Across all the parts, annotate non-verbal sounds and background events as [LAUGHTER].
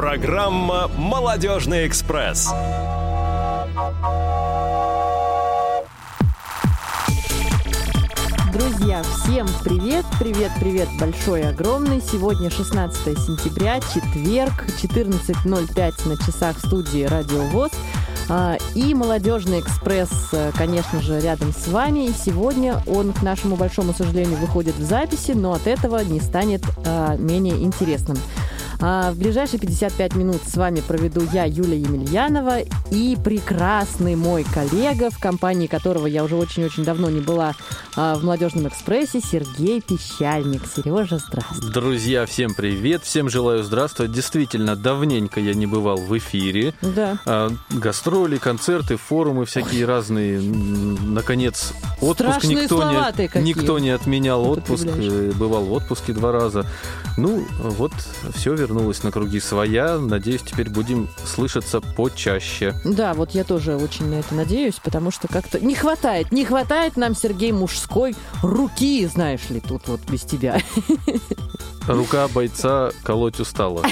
Программа «Молодежный экспресс». Друзья, всем привет, привет, привет большой, огромный. Сегодня 16 сентября, четверг, 14.05 на часах в студии Радио ВОЗ. А, и «Молодежный экспресс», э, конечно же, рядом с вами. И сегодня он, к нашему большому сожалению, выходит в записи, но от этого не станет а, менее интересным. А, в ближайшие 55 минут с вами проведу я, Юлия Емельянова, и прекрасный мой коллега, в компании которого я уже очень-очень давно не была а, в «Молодежном экспрессе», Сергей Пещальник. Сережа, здравствуй. Друзья, всем привет, всем желаю здравствовать. Действительно, давненько я не бывал в эфире. Да. А, гастроли, концерты, форумы всякие разные. Наконец, отпуск Страшные никто слова не, какие никто не отменял отпуск. э, Бывал в отпуске два раза. Ну, вот все вернулось на круги своя. Надеюсь, теперь будем слышаться почаще. Да, вот я тоже очень на это надеюсь, потому что как-то не хватает, не хватает нам, Сергей, мужской руки, знаешь ли, тут вот без тебя. Рука бойца колоть устала.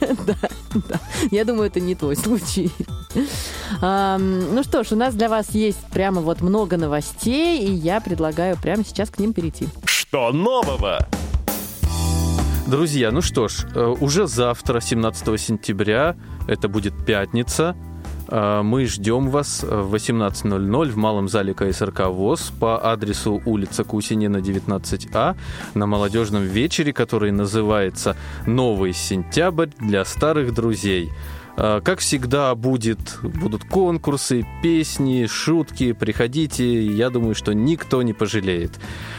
да? Я думаю, это не твой случай. Ну что ж, у нас для вас есть прямо вот много новостей, и я предлагаю прямо сейчас к ним перейти. Что нового? Друзья, ну что ж, э, уже завтра, 17 сентября, это будет пятница, э, мы ждем вас в 18.00 в малом зале КСРК ВОЗ по адресу улица Кусинина, 19А на молодежном вечере, который называется «Новый сентябрь для старых друзей». Э, Как всегда, будет, будут конкурсы, песни, шутки. Приходите, я думаю, что никто не пожалеет.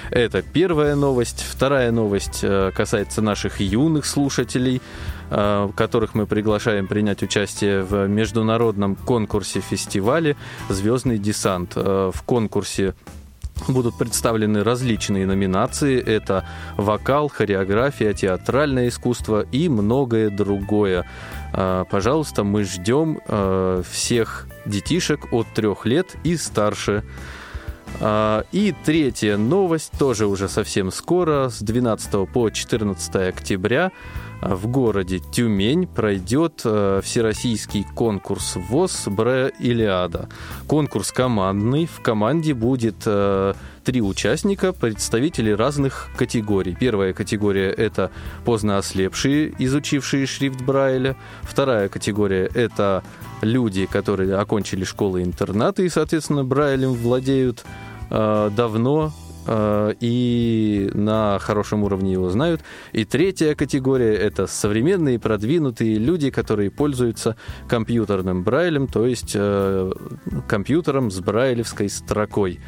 Это первая новость. Вторая новость э, касается наших юных слушателей, э, которых мы приглашаем принять участие в международном конкурсе-фестивале «Звездный десант». В конкурсе будут представлены различные номинации. Это вокал, хореография, театральное искусство и многое другое. А, Пожалуйста, мы ждем э, всех детишек от трех лет и старше. А, И третья новость, тоже уже совсем скоро, с 12 по 14 октября в городе Тюмень пройдет э, всероссийский конкурс ВОЗ «Бре Илиада». Конкурс командный. В команде будет э, три участника, представители разных категорий. Первая категория – это поздно ослепшие, изучившие шрифт Брайля. Вторая категория – это люди, которые окончили школы-интернаты и, соответственно, Брайлем владеют э, давно э, и на хорошем уровне его знают. И третья категория – это современные, продвинутые люди, которые пользуются компьютерным Брайлем, то есть э, компьютером с брайлевской строкой.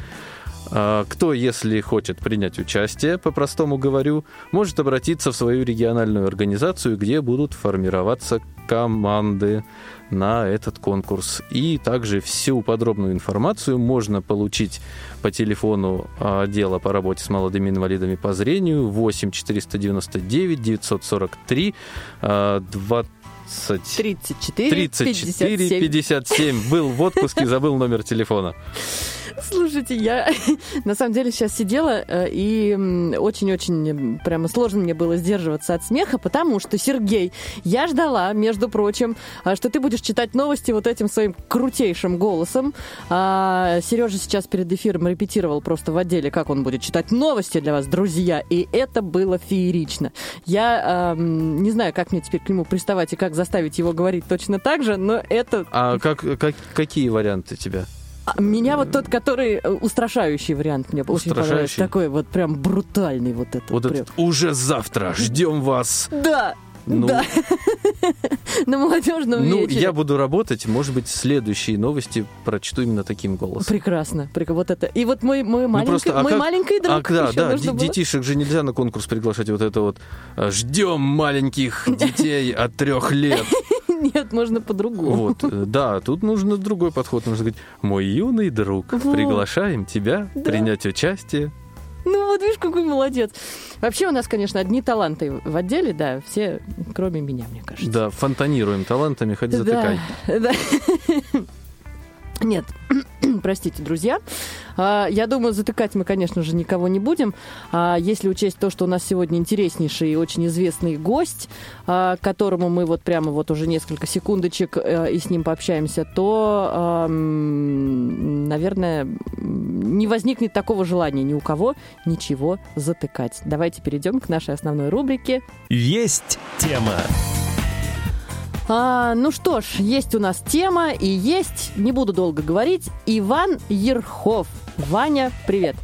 А, Кто, если хочет принять участие, по-простому говорю, может обратиться в свою региональную организацию, где будут формироваться команды на этот конкурс. И также всю подробную информацию можно получить по телефону а, отдела по работе с молодыми инвалидами по зрению 8 499 943 а, 20 34, 34 57. 57. Был в отпуске, забыл номер телефона. Слушайте, я [LAUGHS] на самом деле сейчас сидела, э, и очень-очень м, прямо сложно мне было сдерживаться от смеха, потому что, Сергей, я ждала, между прочим, а, что ты будешь читать новости вот этим своим крутейшим голосом. Сережа сейчас перед эфиром репетировал просто в отделе, как он будет читать новости для вас, друзья, и это было феерично. Я ам, не знаю, как мне теперь к нему приставать и как заставить его говорить точно так же, но это А как, как, какие варианты тебя? А Меня вот тот, который э, устрашающий вариант мне очень понравился. Такой вот прям брутальный вот этот. Вот прям. этот уже завтра ждем вас. Да, Ну, да. [LAUGHS] На молодежном ну, вечере. я буду работать, может быть, следующие новости прочту именно таким голосом. Прекрасно. Вот это. И вот мой, мой, маленький, Ну, просто, а мой как- маленький друг. А, да, да, было. детишек же нельзя на конкурс приглашать. Вот это вот ждем маленьких детей от трех лет. [LAUGHS] [LAUGHS] Нет, можно по-другому. Вот, э, да, тут нужно другой подход. Нужно сказать, мой юный друг, Вот. приглашаем тебя Да. принять участие. Ну вот видишь, какой молодец. Вообще у нас, конечно, одни таланты в отделе, да, все, кроме меня, мне кажется. Да, фонтанируем талантами, хоть затыкай. Да, да. [LAUGHS] Нет, [CLEARS THROAT] Простите, друзья. А, Я думаю, затыкать мы, конечно же, никого не будем. А, Если учесть то, что у нас сегодня интереснейший и очень известный гость, а, которому мы вот прямо вот уже несколько секундочек э, и с ним пообщаемся, то, наверное, не возникнет такого желания ни у кого ничего затыкать. Давайте перейдем к нашей основной рубрике. Есть тема. А, ну что ж, есть у нас тема и есть, не буду долго говорить, Иван Ерхов. Ваня, привет.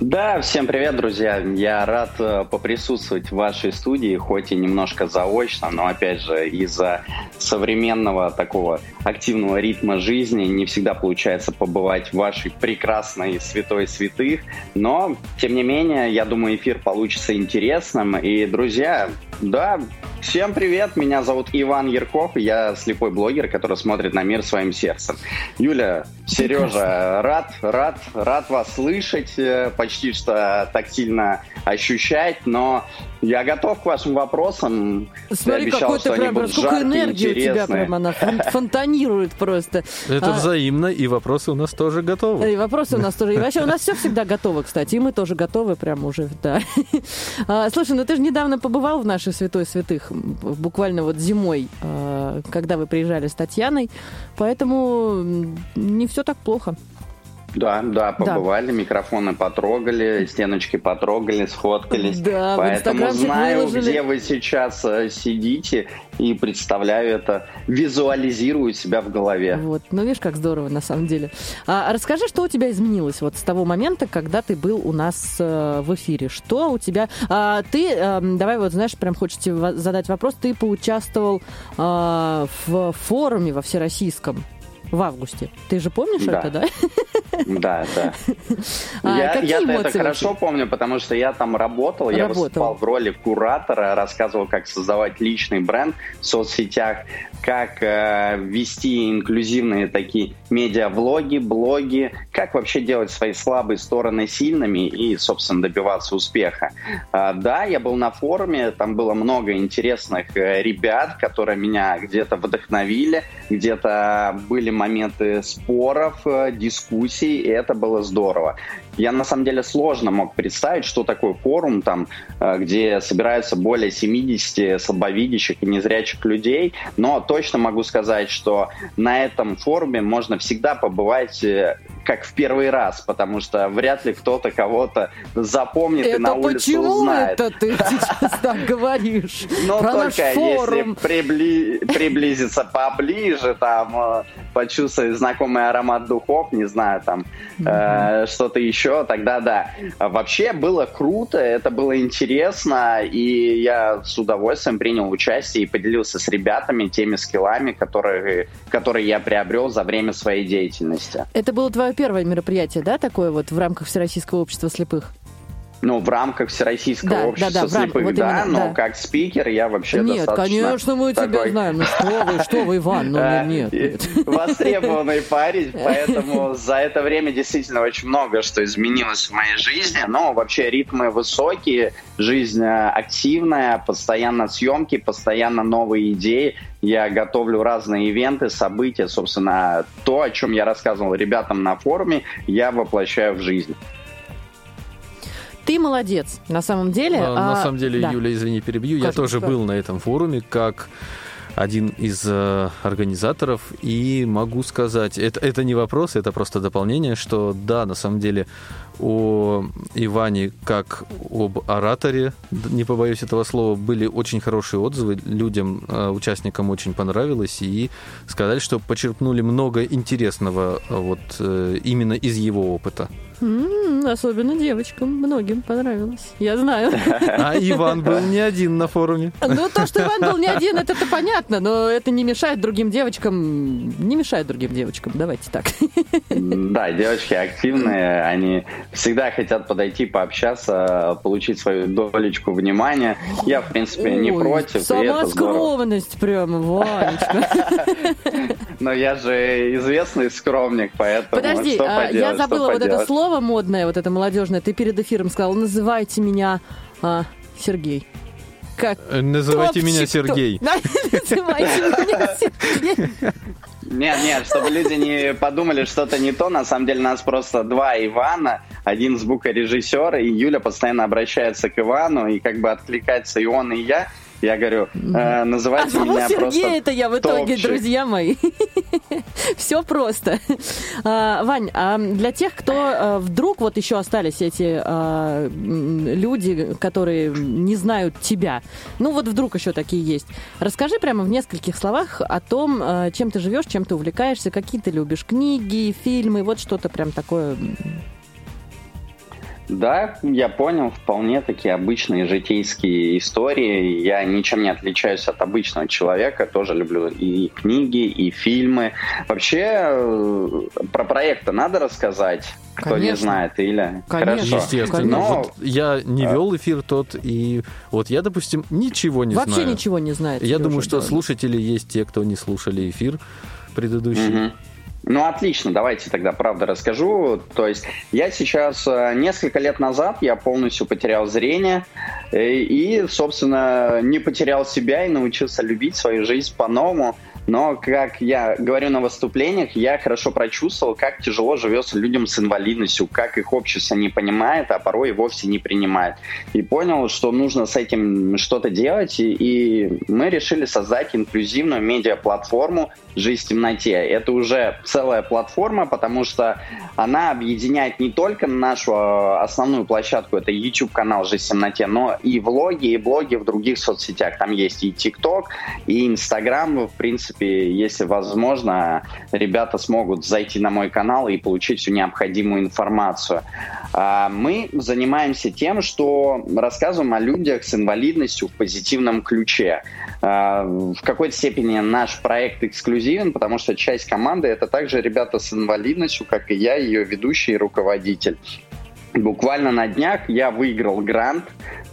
Да, всем привет, друзья. Я рад э, поприсутствовать в вашей студии, хоть и немножко заочно, но опять же из-за современного такого активного ритма жизни не всегда получается побывать в вашей прекрасной святой святых. Но, тем не менее, я думаю, эфир получится интересным. И, друзья, да, всем привет. Меня зовут Иван Ярков, я слепой блогер, который смотрит на мир своим сердцем. Юля, Сережа, рад, рад, рад вас слышать, э, почти что тактильно ощущать, но я готов к вашим вопросам. Ты Смотри, обещал, какой ты прям, сколько жаркие, энергии у тебя интересные. прям, она фон- [LAUGHS] фонтанирует просто. Это А, взаимно, и вопросы у нас тоже готовы. И вопросы у нас тоже. И вообще у нас [LAUGHS] все всегда готово, кстати. И мы тоже готовы прям уже, да. [LAUGHS] А, Слушай, ну ты же недавно побывал в нашей святой святых, буквально вот зимой, а, когда вы приезжали с Татьяной. Поэтому не все так плохо. Да, да, побывали, микрофоны потрогали, стеночки потрогали, сфоткались. Да, Поэтому знаю, выложили. где вы сейчас э, сидите и представляю это, визуализирую себя в голове. Вот, ну видишь, как здорово на самом деле. А, расскажи, что у тебя изменилось вот с того момента, когда ты был у нас э, в эфире. Что у тебя? А, ты, эм, давай вот, знаешь, прям хочется во- задать вопрос. Ты поучаствовал а, в форуме во всероссийском в августе. Ты же помнишь Да. это, да? [LAUGHS] Да, да. А я, я-то это хорошо помню, потому что я там работал, я Работал. выступал в роли куратора, рассказывал, как создавать личный бренд в соцсетях, как э, вести инклюзивные такие медиа-влоги, блоги, как вообще делать свои слабые стороны сильными и, собственно, добиваться успеха. А, да, я был на форуме, там было много интересных э, ребят, которые меня где-то вдохновили, где-то были моменты споров, э, дискуссий, и это было здорово. Я на самом деле сложно мог представить, что такое форум, там, э, где собираются более 70 слабовидящих и незрячих людей, но точно могу сказать, что на этом форуме можно всегда побывать как в первый раз, потому что вряд ли кто-то кого-то запомнит и на Это улице почему узнает. это ты сейчас так говоришь? Но только если приблизиться поближе, там, э, почувствовать знакомый аромат духов, не знаю, там, э, что-то еще, тогда да. Вообще было круто, это было интересно, и я с удовольствием принял участие и поделился с ребятами теми скиллами, которые, которые я приобрел за время своей деятельности. Это было твое первое мероприятие, да, такое вот в рамках Всероссийского общества слепых? Ну, в рамках Всероссийского Да, общества да, да, слепых, вот да, именно, но да. как спикер я вообще Нет, достаточно конечно, мы тебя такой- знаем. Ну что вы, что вы, Иван? Ну Э, нет, нет. [LAUGHS] Востребованный парень, поэтому [LAUGHS] за это время действительно очень много что изменилось в моей жизни. Но вообще ритмы высокие, жизнь э, активная, постоянно съемки, постоянно новые идеи. Я готовлю разные ивенты, события. Собственно, то, о чем я рассказывал ребятам на форуме, я воплощаю в жизнь. Ты молодец, на самом деле. А, На а, самом деле, да. Юля, извини, перебью. Я Конечно, тоже что? был на этом форуме как один из э, организаторов, и могу сказать, это, это не вопрос, это просто дополнение, что да, на самом деле о Иване как об ораторе, не побоюсь этого слова, были очень хорошие отзывы, людям, э, участникам очень понравилось, и сказали, что почерпнули много интересного э, вот э, именно из его опыта. М, особенно девочкам, многим понравилось. Я знаю. [LAUGHS] А Иван был не один на форуме. Ну, то, что Иван был не один, это понятно, но это не мешает другим девочкам, не мешает другим девочкам, давайте так. Да, девочки активные, они всегда хотят подойти, пообщаться, получить свою долечку внимания. Я, в принципе, не Ой, против, Сама скромность прямо, Ванечка. [LAUGHS] Но я же известный скромник, поэтому Подожди, что а, поделать, я забыла вот это слово модное, вот это молодежное. Ты перед эфиром сказал, называйте меня а, Сергей. Как? Э, Называйте Топчик, меня Сергей. [LAUGHS] Называйте меня Сергей. Нет, нет, чтобы люди не подумали что-то не то. На самом деле нас просто два Ивана, один звукорежиссер, и Юля постоянно обращается к Ивану, и как бы откликается и он, и я. Я говорю, э, называйте а меня Сергей просто это я в итоге, топчик. друзья мои. [LAUGHS] Все просто. А, Вань, а для тех, кто а, вдруг вот еще остались эти а, люди, которые не знают тебя, ну вот вдруг еще такие есть, расскажи прямо в нескольких словах о том, а, чем ты живешь, чем ты увлекаешься, какие ты любишь книги, фильмы, вот что-то прям такое. Да, я понял, вполне такие обычные житейские истории. Я ничем не отличаюсь от обычного человека, тоже люблю и книги, и фильмы. Вообще, э, про проекты надо рассказать, кто не Конечно. знает, или... Конечно. Хорошо. Естественно. Но- Вот я не вел эфир тот, и вот я, допустим, ничего не Вообще знаю. ничего не знает. Я думаю, что да. слушатели есть те, кто не слушали эфир предыдущий. Мгм. Ну, отлично, давайте тогда правда расскажу. То есть я сейчас, э, несколько лет назад, я полностью потерял зрение э, и, собственно, не потерял себя и научился любить свою жизнь по-новому. Но, как я говорю на выступлениях, я хорошо прочувствовал, как тяжело живется людям с инвалидностью, как их общество не понимает, а порой и вовсе не принимает. И понял, что нужно с этим что-то делать, и, и мы решили создать инклюзивную медиаплатформу «Жизнь в темноте». Это уже целая платформа, потому что она объединяет не только нашу э, основную площадку, это YouTube-канал «Жизнь в темноте», но и влоги, и блоги в других соцсетях. Там есть и TikTok, и Instagram. В принципе, если возможно, ребята смогут зайти на мой канал и получить всю необходимую информацию. А Мы занимаемся тем, что рассказываем о людях с инвалидностью в позитивном ключе. А, В какой-то степени наш проект эксклюзивен, потому что часть команды это также ребята с инвалидностью, как и я, ее ведущий и руководитель. Буквально на днях я выиграл грант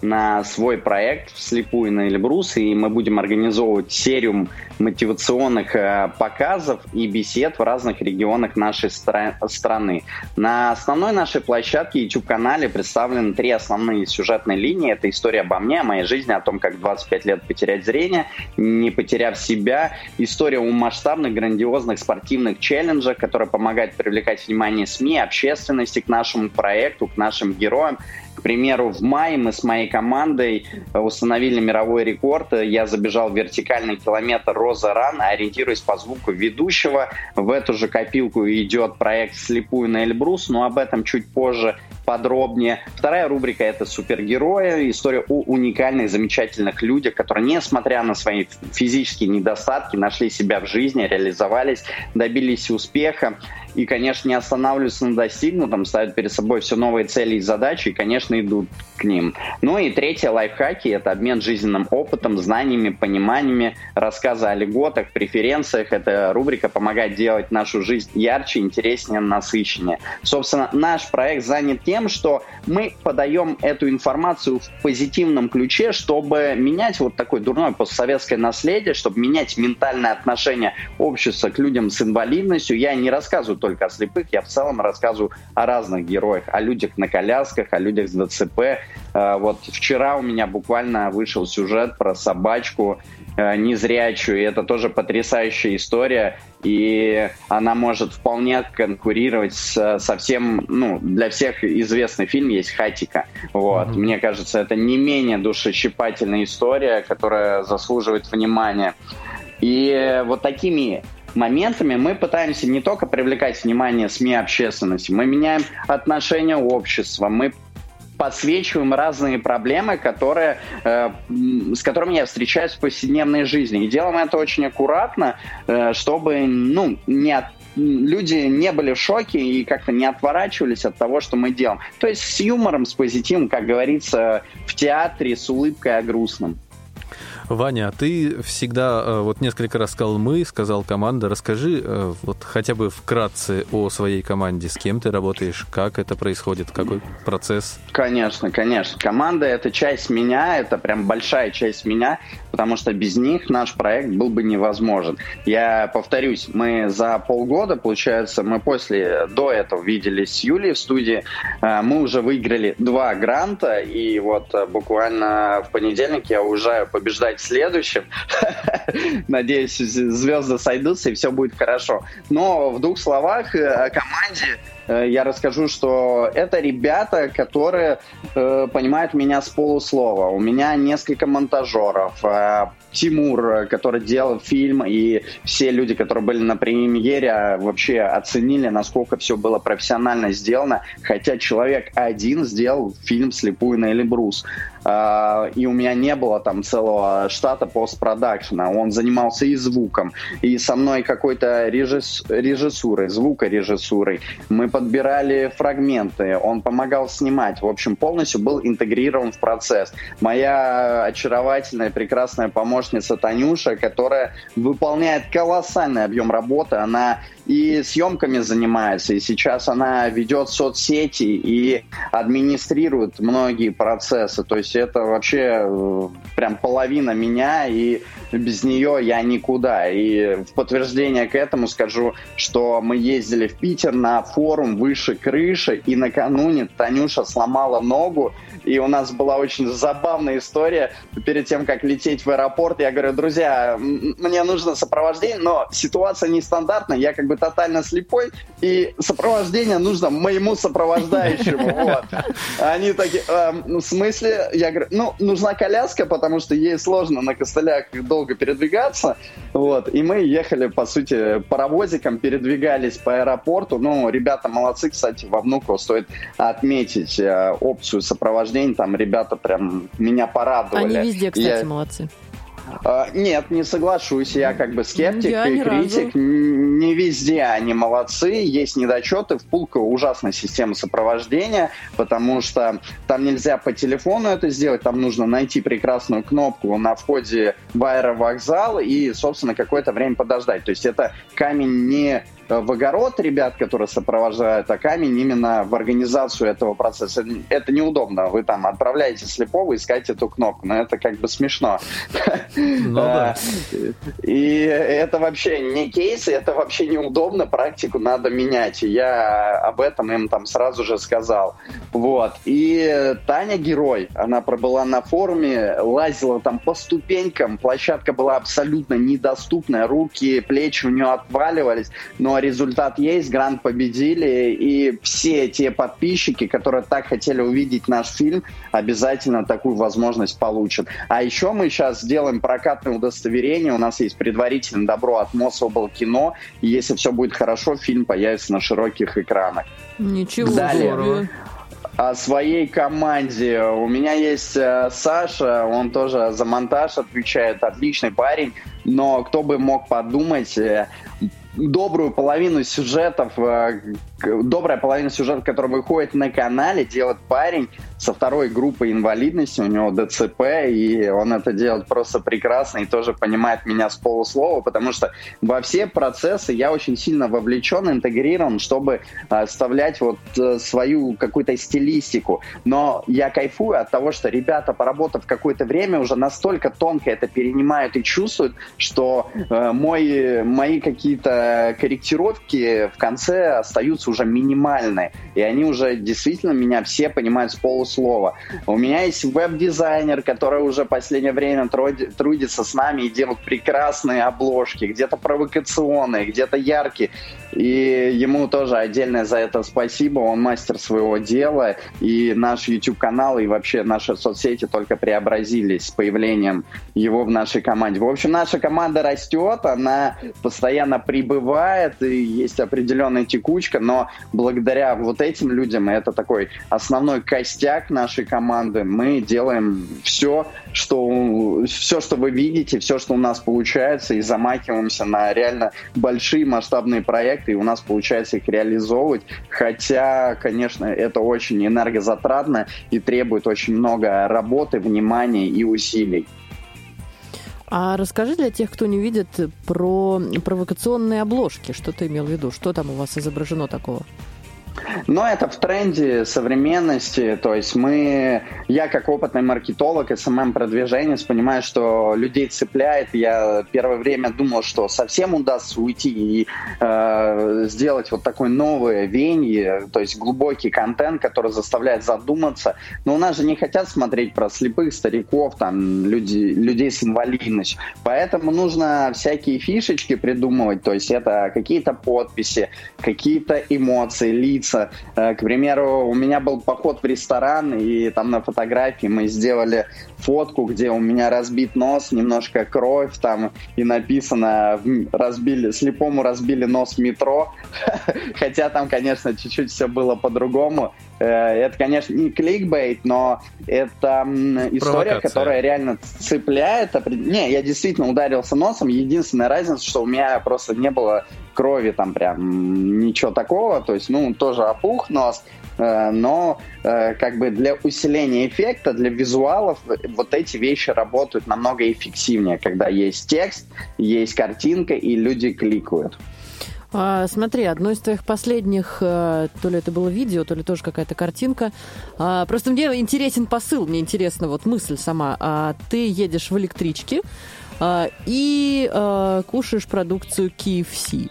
на свой проект вслепую на Эльбрус, и мы будем организовывать серию мотивационных э, показов и бесед в разных регионах нашей стра- страны. На основной нашей площадке YouTube-канале представлены три основные сюжетные линии. Это история обо мне, о моей жизни, о том, как 25 лет потерять зрение, не потеряв себя. История о масштабных, грандиозных спортивных челленджах, которые помогают привлекать внимание СМИ, общественности к нашему проекту, к нашим героям. К примеру, в мае мы с моей командой установили мировой рекорд. Я забежал вертикальный километр Роза Ран, ориентируясь по звуку ведущего. В эту же копилку идет проект «Слепую на Эльбрус», но об этом чуть позже подробнее. Вторая рубрика – это супергерои. История о уникальных, замечательных людях, которые, несмотря на свои физические недостатки, нашли себя в жизни, реализовались, добились успеха. И, конечно, не останавливаются на достигнутом, ставят перед собой все новые цели и задачи, и, конечно, идут к ним. Ну и третье, лайфхаки – это обмен жизненным опытом, знаниями, пониманиями, рассказы о льготах, преференциях. Эта рубрика помогает делать нашу жизнь ярче, интереснее, насыщеннее. Собственно, наш проект занят тем, что мы подаем эту информацию в позитивном ключе, чтобы менять вот такое дурное постсоветское наследие, чтобы менять ментальное отношение общества к людям с инвалидностью. Я не рассказываю только о слепых, я в целом рассказываю о разных героях, о людях на колясках, о людях с ДЦП. Э, Вот вчера у меня буквально вышел сюжет про собачку э, незрячую, и это тоже потрясающая история, и она может вполне конкурировать с, со всем, ну, для всех известный фильм есть «Хатика». Вот. Мгм. Мне кажется, это не менее душещипательная история, которая заслуживает внимания. И вот такими моментами мы пытаемся не только привлекать внимание СМИ общественности, мы меняем отношение общества, мы подсвечиваем разные проблемы, которые, э, с которыми я встречаюсь в повседневной жизни. И делаем это очень аккуратно, э, чтобы ну, не от- люди не были в шоке и как-то не отворачивались от того, что мы делаем. То есть с юмором, с позитивом, как говорится, в театре, с улыбкой о грустном. Ваня, ты всегда э, вот несколько раз сказал мы, сказал команда. Расскажи э, вот хотя бы вкратце о своей команде. С кем ты работаешь, как это происходит, какой процесс? Конечно, конечно. Команда — это часть меня, это прям большая часть меня, потому что без них наш проект был бы невозможен. Я повторюсь, мы за полгода, получается, мы после, до этого виделись с Юлей в студии, э, мы уже выиграли два гранта, и вот буквально в понедельник я уезжаю побеждать стать следующим. [LAUGHS] Надеюсь, звезды сойдутся и все будет хорошо. Но в двух словах э, о команде Э, я расскажу, что это ребята, которые э, понимают меня с полуслова. У меня несколько монтажеров. Э, Тимур, который делал фильм, и все люди, которые были на премьере, вообще оценили, насколько все было профессионально сделано, хотя человек один сделал фильм «Слепую на Эльбрус». А, и у меня не было там целого штата постпродакшена. Он занимался и звуком, и со мной какой-то режисс... режиссурой, звукорежиссурой. Мы подбирали фрагменты, он помогал снимать. В общем, полностью был интегрирован в процесс. Моя очаровательная, прекрасная помощница Танюша, которая выполняет колоссальный объем работы, она и съемками занимается, и сейчас она ведет соцсети и администрирует многие процессы. То есть это вообще э, прям половина меня, и без нее я никуда. И в подтверждение к этому скажу, что мы ездили в Питер на форум «Выше крыши», и накануне Танюша сломала ногу, и у нас была очень забавная история. Перед тем, как лететь в аэропорт, я говорю, друзья, мне нужно сопровождение, но ситуация нестандартная, я как бы тотально слепой, и сопровождение нужно моему сопровождающему. [LAUGHS] Вот. Они такие, э, в смысле? Я говорю, ну, нужна коляска, потому что ей сложно на костылях долго передвигаться. Вот. И мы ехали, по сути, паровозиком, передвигались по аэропорту. Ну, ребята молодцы, кстати, во Внуково стоит отметить э, опцию сопровождения там ребята прям меня порадовали. Они везде, кстати, я... молодцы. Uh, нет, не соглашусь. Я как бы скептик я и критик. Разу. Не везде они молодцы. Есть недочеты. В Пулко ужасная система сопровождения, потому что там нельзя по телефону это сделать. Там нужно найти прекрасную кнопку на входе в аэровокзал и, собственно, какое-то время подождать. То есть это камень не в огород ребят, которые сопровождают, а камень именно в организацию этого процесса. Это неудобно. Вы там отправляете слепого искать эту кнопку, но это как бы смешно. Ну, да. И это вообще не кейс, это вообще неудобно, практику надо менять. Я об этом им там сразу же сказал. Вот. И Таня герой, она пробыла на форуме, лазила там по ступенькам, площадка была абсолютно недоступная, руки, плечи у нее отваливались, но результат есть, грант победили, и все те подписчики, которые так хотели увидеть наш фильм, обязательно такую возможность получат. А еще мы сейчас сделаем прокатное удостоверение, у нас есть предварительное добро от Мособлкино, и если все будет хорошо, фильм появится на широких экранах. Ничего Далее о своей команде. У меня есть э, Саша, он тоже за монтаж отвечает, отличный парень, но кто бы мог подумать, э, добрую половину сюжетов, э, добрая половина сюжетов, который выходит на канале, делает парень со второй группой инвалидности, у него ДЦП, и он это делает просто прекрасно и тоже понимает меня с полуслова, потому что во все процессы я очень сильно вовлечен, интегрирован, чтобы оставлять вот э, свою какую-то стилистику. Но я кайфую от того, что ребята, поработав какое-то время, уже настолько тонко это перенимают и чувствуют, что э, мой, мои какие-то корректировки в конце остаются уже минимальные. И они уже действительно меня все понимают с полуслова. У меня есть веб-дизайнер, который уже последнее время трудится с нами и делает прекрасные обложки, где-то провокационные, где-то яркие. И ему тоже отдельное за это спасибо. Он мастер своего дела. И наш YouTube-канал и вообще наши соцсети только преобразились с появлением его в нашей команде. В общем, наша команда растет, она постоянно прибывает, и есть определенная текучка, но благодаря вот этим людям, это такой основной костяк нашей команды, мы делаем все, что, все, что вы видите, все, что у нас получается, и замахиваемся на реально большие масштабные проекты, и у нас получается их реализовывать, хотя, конечно, это очень энергозатратно и требует очень много работы, внимания и усилий. А расскажи для тех, кто не видит, про провокационные обложки. Что ты имел в виду? Что там у вас изображено такого? Но это в тренде современности, то есть мы, я как опытный маркетолог SMM-продвижения понимаю, что людей цепляет. Я первое время думал, что совсем удастся уйти и э, сделать вот такой новое венье, то есть глубокий контент, который заставляет задуматься. Но у нас же не хотят смотреть про слепых стариков, там, люди, людей с инвалидностью. Поэтому нужно всякие фишечки придумывать, то есть это какие-то подписи, какие-то эмоции, лица. Э, к примеру, у меня был поход в ресторан, и там на фотографии мы сделали фотку, где у меня разбит нос, немножко кровь там, и написано разбили, слепому разбили нос метро. [LAUGHS] Хотя там, конечно, чуть-чуть все было по-другому. Э, это, конечно, не кликбейт, но это история, которая реально цепляет. Не, я действительно ударился носом. Единственная разница, что у меня просто не было крови там прям ничего такого. То есть, ну, тоже опух нос. Э, но э, как бы для усиления эффекта, для визуалов вот эти вещи работают намного эффективнее, когда есть текст, есть картинка и люди кликают. А, смотри, одно из твоих последних, э, то ли это было видео, то ли тоже какая-то картинка. А, просто мне интересен посыл, мне интересна вот мысль сама. А, ты едешь в электричке и кушаешь продукцию KFC.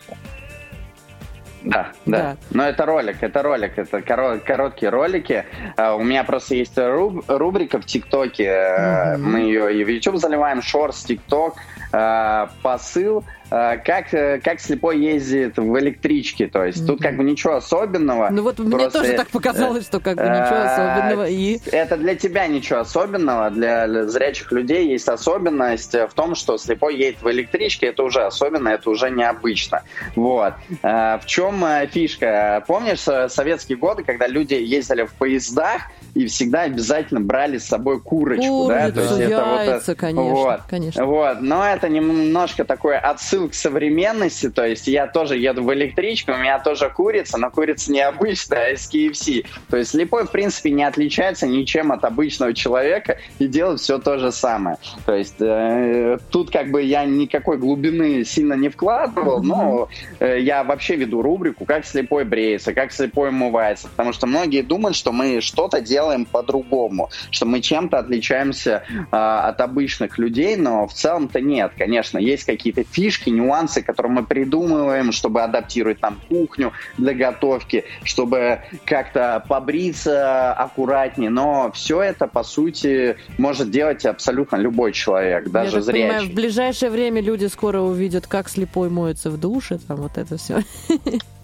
Да, да, да. Но это ролик, это ролик, это короткие ролики. Uh, у меня просто есть руб, рубрика в ТикТоке. Mm-hmm. Мы ее и в YouTube заливаем, шорс, ТикТок. Uh, посыл Э, как, э, как слепой ездит в электричке. То есть mm-hmm. тут как бы ничего особенного. Ну вот мне тоже так показалось, что как бы ничего э, особенного. И... Это для тебя ничего особенного. Для зрячих людей есть особенность в том, что слепой едет в электричке. Это уже особенно, это уже необычно. Вот. В чем фишка? Помнишь советские годы, когда люди ездили в поездах, и всегда обязательно брали с собой курочку, Курицу, да, то есть яйца, это вот, конечно, вот, конечно. Вот, но это немножко такой отсыл к современности, то есть я тоже еду в электричку, у меня тоже курица, но курица необычная, а из KFC. То есть слепой, в принципе, не отличается ничем от обычного человека и делает все то же самое. То есть э, тут как бы я никакой глубины сильно не вкладывал, но э, я вообще веду рубрику «Как слепой бреется», «Как слепой умывается», потому что многие думают, что мы что-то делаем по-другому, что мы чем-то отличаемся э, от обычных людей, но в целом-то нет. Конечно, есть какие-то фишки, нюансы, которые мы придумываем, чтобы адаптировать там кухню для готовки, чтобы как-то побриться аккуратнее, но все это, по сути, может делать абсолютно любой человек, даже Я зрячий. Понимаю, в ближайшее время люди скоро увидят, как слепой моется в душе, там вот это все.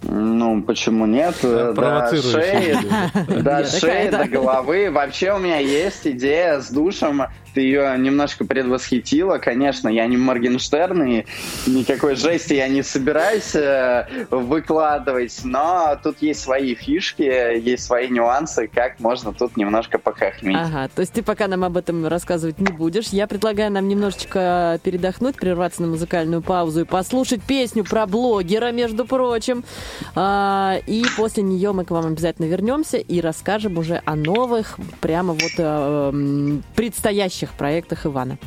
Ну, почему нет? [LAUGHS] До шеи, до шеи, до головы. Вообще у меня есть идея с душем ты ее немножко предвосхитила. Конечно, я не Моргенштерн, и никакой жести я не собираюсь э, выкладывать, но тут есть свои фишки, есть свои нюансы, как можно тут немножко похохмить. Ага, то есть ты пока нам об этом рассказывать не будешь. Я предлагаю нам немножечко передохнуть, прерваться на музыкальную паузу и послушать песню про блогера, между прочим. А, и после нее мы к вам обязательно вернемся и расскажем уже о новых, прямо вот а, предстоящих следующих проектах Ивана.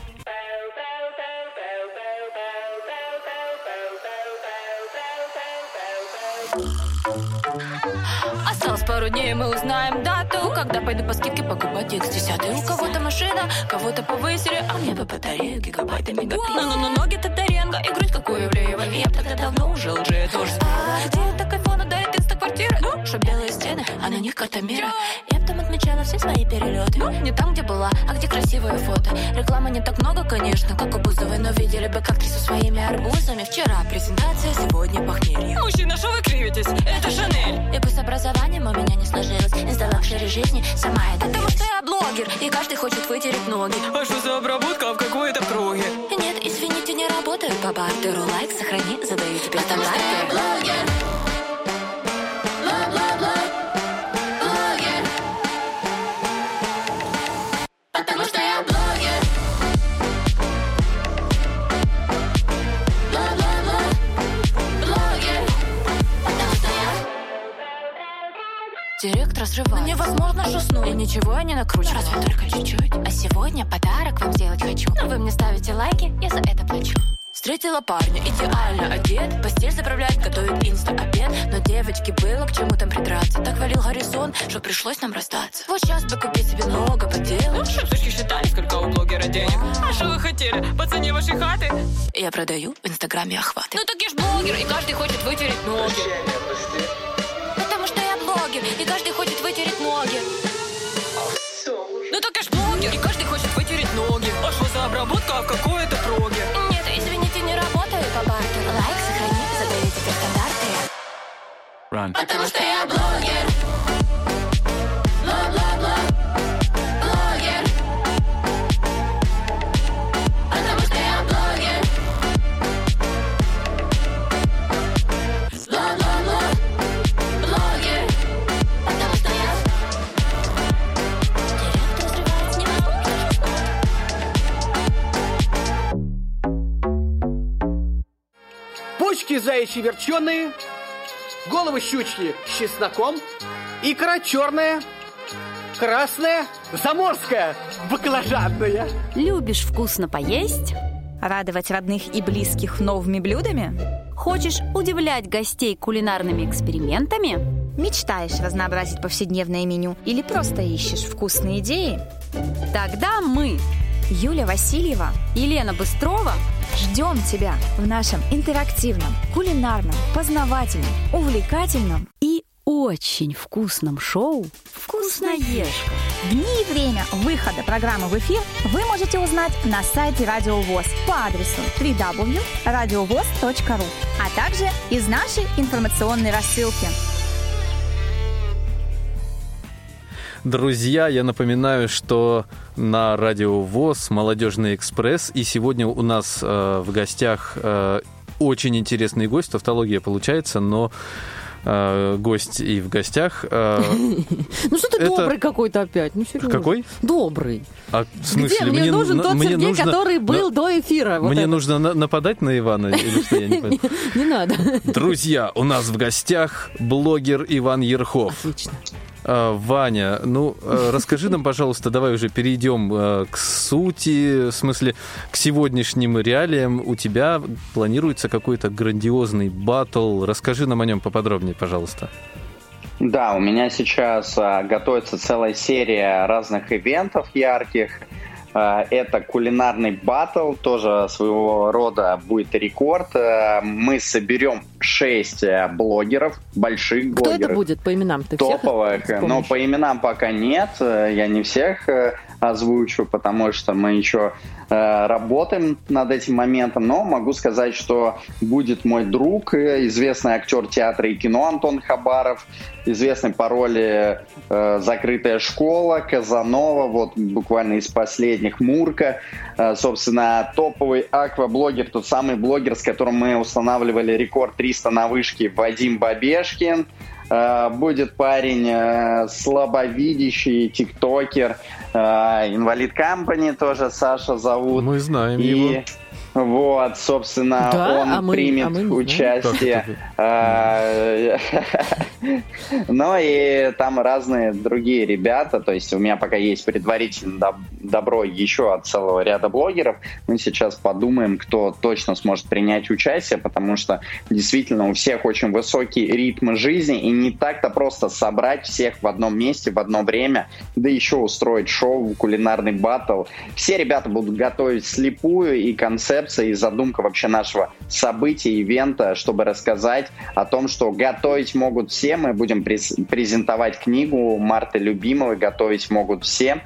Осталось пару дней, мы узнаем дату Когда пойду по скидке покупать X10 У кого-то машина, кого-то повысили А мне бы батарею гигабайты мегапит Ну-ну-ну, ноги Татаренко и грудь как у Евреева Я тогда давно уже лжи, тоже спела так айфона, дарит инста-квартира Ну, чтоб белые стены, а на них карта мира. Я там отмечала все свои перелеты. Ну, не там, где была, а где красивые фото. Рекламы не так много, конечно, как у Бузовой Но видели бы, как ты со своими арбузами. Вчера презентация, сегодня похмелье. Мужчина, что вы кривитесь? Это Шанель. И пусть образованием у меня не сложилось Инста лакшери жизни, сама это Потому что я блогер, и каждый хочет вытереть ноги. А что за обработка в какой-то круге? Нет, извините, не работаю по бартеру. Лайк, сохрани, задаю тебе стандарты Директор срывается. Но невозможно же И ничего я не накручу. Разве только чуть-чуть. А сегодня подарок вам сделать хочу. Но вы мне ставите лайки, я за это плачу. Встретила парня, идеально одет Постель заправляет, готовит инста-обед Но девочке было к чему там придраться Так валил горизонт, что пришлось нам расстаться Вот сейчас бы купить себе много поделок Чтоб сучки считали, сколько у блогера денег А что вы хотели? По цене вашей хаты? Я продаю в инстаграме охваты Ну так я ж блогер, и каждый хочет вытереть ноги блогер, и каждый хочет вытереть ноги. Ну так я ж блогер, и каждый хочет вытереть ноги. А что за обработка, а в какой это проге? Нет, извините, не работаю по бартеру Лайк, сохрани, задаю теперь стандарты. Run. Потому что я блогер Почки заячьи верченые, головы щучки с чесноком, икра черная, красная, заморская, баклажанная. Любишь вкусно поесть? Радовать родных и близких новыми блюдами? Хочешь удивлять гостей кулинарными экспериментами? Мечтаешь разнообразить повседневное меню или просто ищешь вкусные идеи? Тогда мы, Юля Васильева, Елена Быстрова, ждем тебя в нашем интерактивном, кулинарном, познавательном, увлекательном и очень вкусном шоу «Вкусноежка». Дни и время выхода программы в эфир вы можете узнать на сайте Радио ВОЗ по адресу www.radiovoz.ru, а также из нашей информационной рассылки. Друзья, я напоминаю, что на радио ВОЗ «Молодежный экспресс», и сегодня у нас э, в гостях э, очень интересный гость, тавтология получается, но э, гость и в гостях. э, [LAUGHS] Ну что ты Это- добрый какой-то опять? Ну серьезно. Какой? Добрый. а, в смысле, Где? Мне, нужен ну- тот мне Сергей, нужно- который был на- до эфира. Вот мне это. нужно на- нападать на Ивана или что я не [LAUGHS] понимаю? Не надо. Друзья, у нас в гостях блогер Иван Ерхов. Отлично. А, Ваня, ну э, расскажи нам, пожалуйста, давай уже перейдем э, к сути, в смысле к сегодняшним реалиям. У тебя планируется какой-то грандиозный батл. Расскажи нам о нем поподробнее, пожалуйста. Да, у меня сейчас а, готовится целая серия разных ивентов ярких. А, это кулинарный батл, тоже своего рода будет рекорд. А, мы соберем 6 блогеров, больших Кто блогеров. это будет по именам? Ты топовых. Но по именам пока нет. Э, Я не всех э, озвучу, потому что мы еще э, работаем над этим моментом. Но могу сказать, что будет мой друг, э, известный актер театра и кино Антон Хабаров, известный по роли э, «Закрытая школа», Казанова, вот буквально из последних Мурка. Э, собственно, топовый акваблогер, тот самый блогер, с которым мы устанавливали рекорд 300 на вышке, Вадим Бабешкин. Э, Будет парень э, слабовидящий, тиктокер, э, инвалид компании тоже Саша зовут. Мы знаем И его. вот, собственно, Да? он А мы- примет а мы участие. [LAUGHS] [LAUGHS] Ну и там разные другие ребята. То есть у меня пока есть предварительно доб- добро еще от целого ряда блогеров. Мы сейчас подумаем, кто точно сможет принять участие, потому что действительно у всех очень высокий ритм жизни, и не так-то просто собрать всех в одном месте в одно время, да еще устроить шоу, кулинарный батл. Все ребята будут готовить слепую и концепция, и задумка вообще нашего события, ивента, чтобы рассказать о том, что готовить могут все. Мы будем през- презентовать книгу Марты Любимовой «Готовить могут все».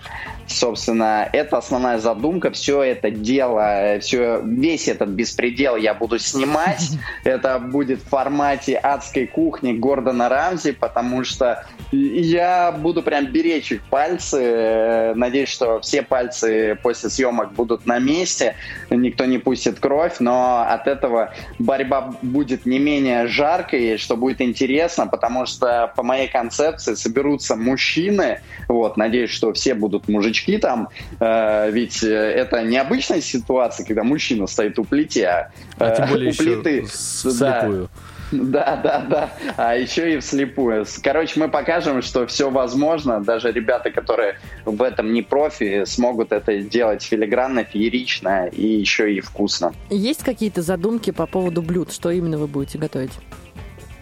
Собственно, это основная задумка. Все это дело, все, весь этот беспредел я буду снимать. [LAUGHS] Это будет в формате адской кухни Гордона Рамзи, потому что я буду прям беречь их пальцы. Надеюсь, что все пальцы после съемок будут на месте. Никто не пустит кровь, но от этого борьба будет не менее жаркой, что будет интересно, потому что по моей концепции соберутся мужчины. Вот, надеюсь, что все будут мужички там, э, ведь э, это необычная ситуация, когда мужчина стоит у плиты, а, А тем э, более у еще плиты. с- Да. вслепую. Да, да, да. А еще и вслепую. Короче, мы покажем, что все возможно. Даже ребята, которые в этом не профи, смогут это делать филигранно, феерично и еще и вкусно. Есть какие-то задумки по поводу блюд? Что именно вы будете готовить?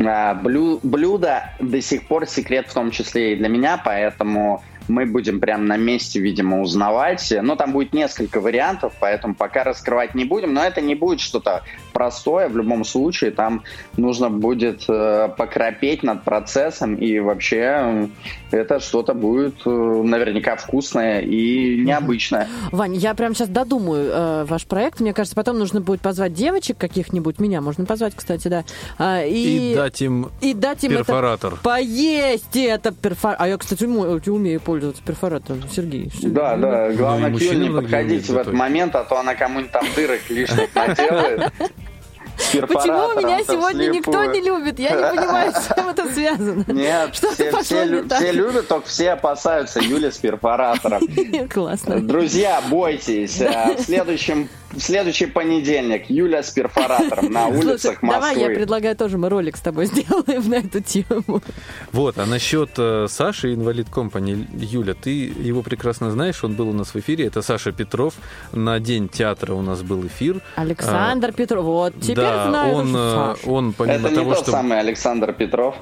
А, блю, блюдо до сих пор секрет в том числе и для меня, поэтому мы будем прямо на месте, видимо, узнавать. Но там будет несколько вариантов, поэтому пока раскрывать не будем. Но это не будет что-то простое. В любом случае, там нужно будет э, покропеть над процессом. И вообще э, это что-то будет э, наверняка вкусное и необычное. Вань, я прямо сейчас додумаю э, ваш проект. Мне кажется, потом нужно будет позвать девочек каких-нибудь. Меня можно позвать, кстати, да. А, и, и дать им и дать им перфоратор. Это, поесть это перфоратор. А я, кстати, умею пользоваться перфоратором, Сергей. Да, да, главное ну, к не подходите в этот момент, а то она кому-нибудь там дырок лишних [LAUGHS] наделает. Почему меня сегодня никто не любит? Я не понимаю, с чем это связано. Нет, что все, все, не все любят, только все опасаются Юли с перфоратором. Классно. Друзья, бойтесь. В следующем в следующий понедельник Юля с перфоратором на улицах Слушай, Москвы. Давай, я предлагаю тоже мы ролик с тобой [LAUGHS] сделаем на эту тему. Вот, а насчет э, Саши, инвалид компании, Юля, ты его прекрасно знаешь, он был у нас в эфире, это Саша Петров, на День театра у нас был эфир. Александр а, Петров, вот, теперь да, знаю, он, э, он, помимо это того, не тот что... самый Александр Петров.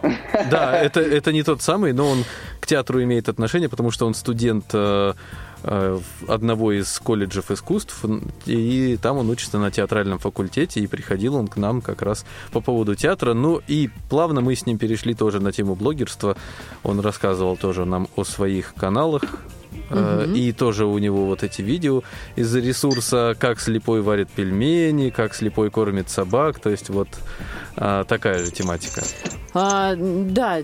Да, [LAUGHS] это, это не тот самый, но он к театру имеет отношение, потому что он студент э, Э, одного из колледжев искусств, и там он учится на театральном факультете, и приходил он к нам как раз по поводу театра. Ну и плавно мы с ним перешли тоже на тему блогерства. Он рассказывал тоже нам о своих каналах, Угу. И тоже у него вот эти видео из-за ресурса, как слепой варит пельмени, как слепой кормит собак. То есть вот а, такая же тематика. А, да,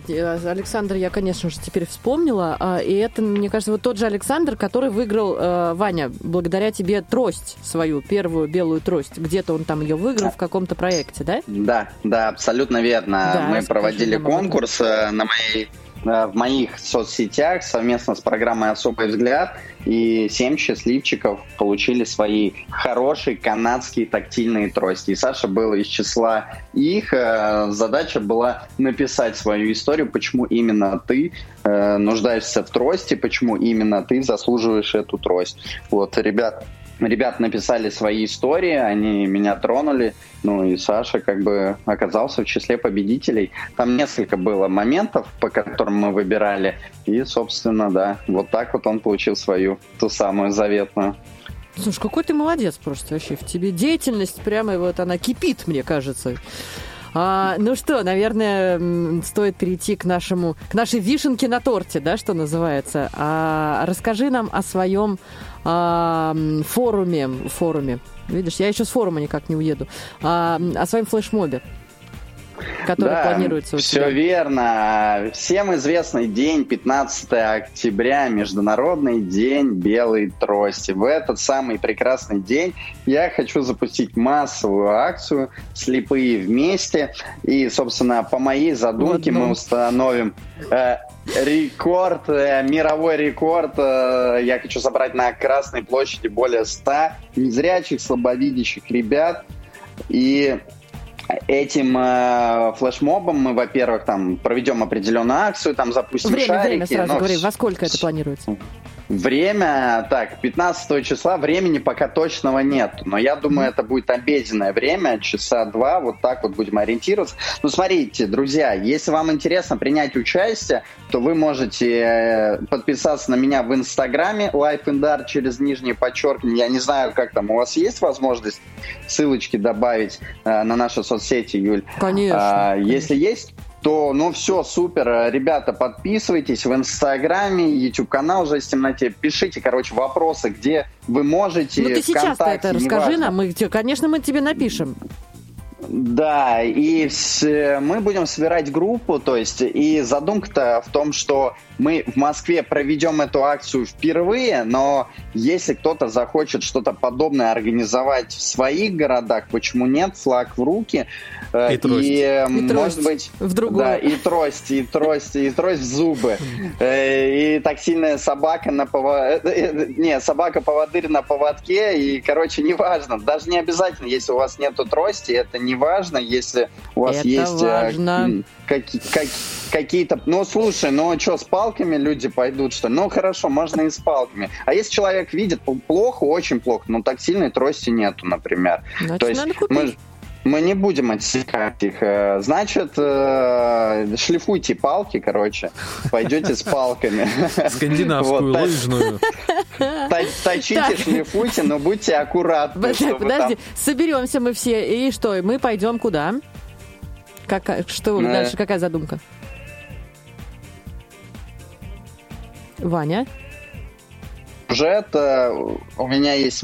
Александр, я, конечно же, теперь вспомнила. А, и это, мне кажется, вот тот же Александр, который выиграл, а, Ваня, благодаря тебе трость свою, первую белую трость. Где-то он там ее выиграл в каком-то проекте, да? Да, да, абсолютно верно. Да, Мы проводили конкурс э, на моей Э, в моих соцсетях совместно с программой «Особый взгляд», и семь счастливчиков получили свои хорошие канадские тактильные трости. И Саша был из числа их. Э, задача была написать свою историю, почему именно ты э, нуждаешься в трости, почему именно ты заслуживаешь эту трость. Вот, ребят, ребят написали свои истории, они меня тронули, ну и Саша как бы оказался в числе победителей. Там несколько было моментов, по которым мы выбирали, и, собственно, да, вот так вот он получил свою, ту самую заветную. Слушай, какой ты молодец просто вообще. В тебе деятельность прямо вот она кипит, мне кажется. А, ну что, наверное, стоит перейти к нашему, к нашей вишенке на торте, да, что называется. А, расскажи нам о своем а, форуме, форуме. Видишь, я еще с форума никак не уеду. А, о своем флешмобе который да, планируется у все тебя. верно. Всем известный день, 15 октября, Международный день белой трости. В этот самый прекрасный день я хочу запустить массовую акцию «Слепые вместе». И, собственно, по моей задумке вот, ну. мы установим э, рекорд, э, мировой рекорд. Э, я хочу собрать на Красной площади более 100 незрячих, слабовидящих ребят. И этим э, флешмобом мы, во-первых, там проведем определенную акцию, там запустим время, шарики. Время, сразу но... говори, во сколько это планируется? Время, так, 15 числа времени пока точного нет, но я думаю, это будет обеденное время, часа два, вот так вот будем ориентироваться. Ну, смотрите, друзья, если вам интересно принять участие, то вы можете э, подписаться на меня в Инстаграме, LifeIndar через нижнее подчеркивание. Я не знаю, как там, у вас есть возможность ссылочки добавить э, на наши соцсети, Юль? Конечно. А, если есть, то, ну, все, супер. Ребята, подписывайтесь в Инстаграме, YouTube-канал уже в темноте. Пишите, короче, вопросы, где вы можете. Ну, ты сейчас это расскажи нам. Мы, конечно, мы тебе напишем. Да, и мы будем собирать группу, то есть, и задумка-то в том, что мы в Москве проведем эту акцию впервые, но если кто-то захочет что-то подобное организовать в своих городах, почему нет, флаг в руки, э, и, трость. и, и может трость быть, в другую. да, и трость, и трость, и трость в зубы, э, и тактильная собака на поводке, э, не, собака поводырь на поводке, и, короче, неважно, даже не обязательно, если у вас нету трости, это не важно, если у вас Это есть э, важно. каки- как- какие-то... Ну, слушай, ну что, с палками люди пойдут, что ли? Ну, хорошо, можно и с палками. А если человек видит плохо, очень плохо, ну, тактильной трости нету, например. Значит, То есть надо купить. мы, мы не будем отсекать их. Э, Значит, э, шлифуйте палки, короче. Пойдете с палками. [LAUGHS] Скандинавскую лыжную. [LAUGHS] Точите, Так. шлифуйте, но будьте аккуратны. Подожди, там- соберемся мы все, и что, мы пойдем куда? Какая, что Э. дальше, какая задумка? Ваня? Сюжет, э, у меня есть...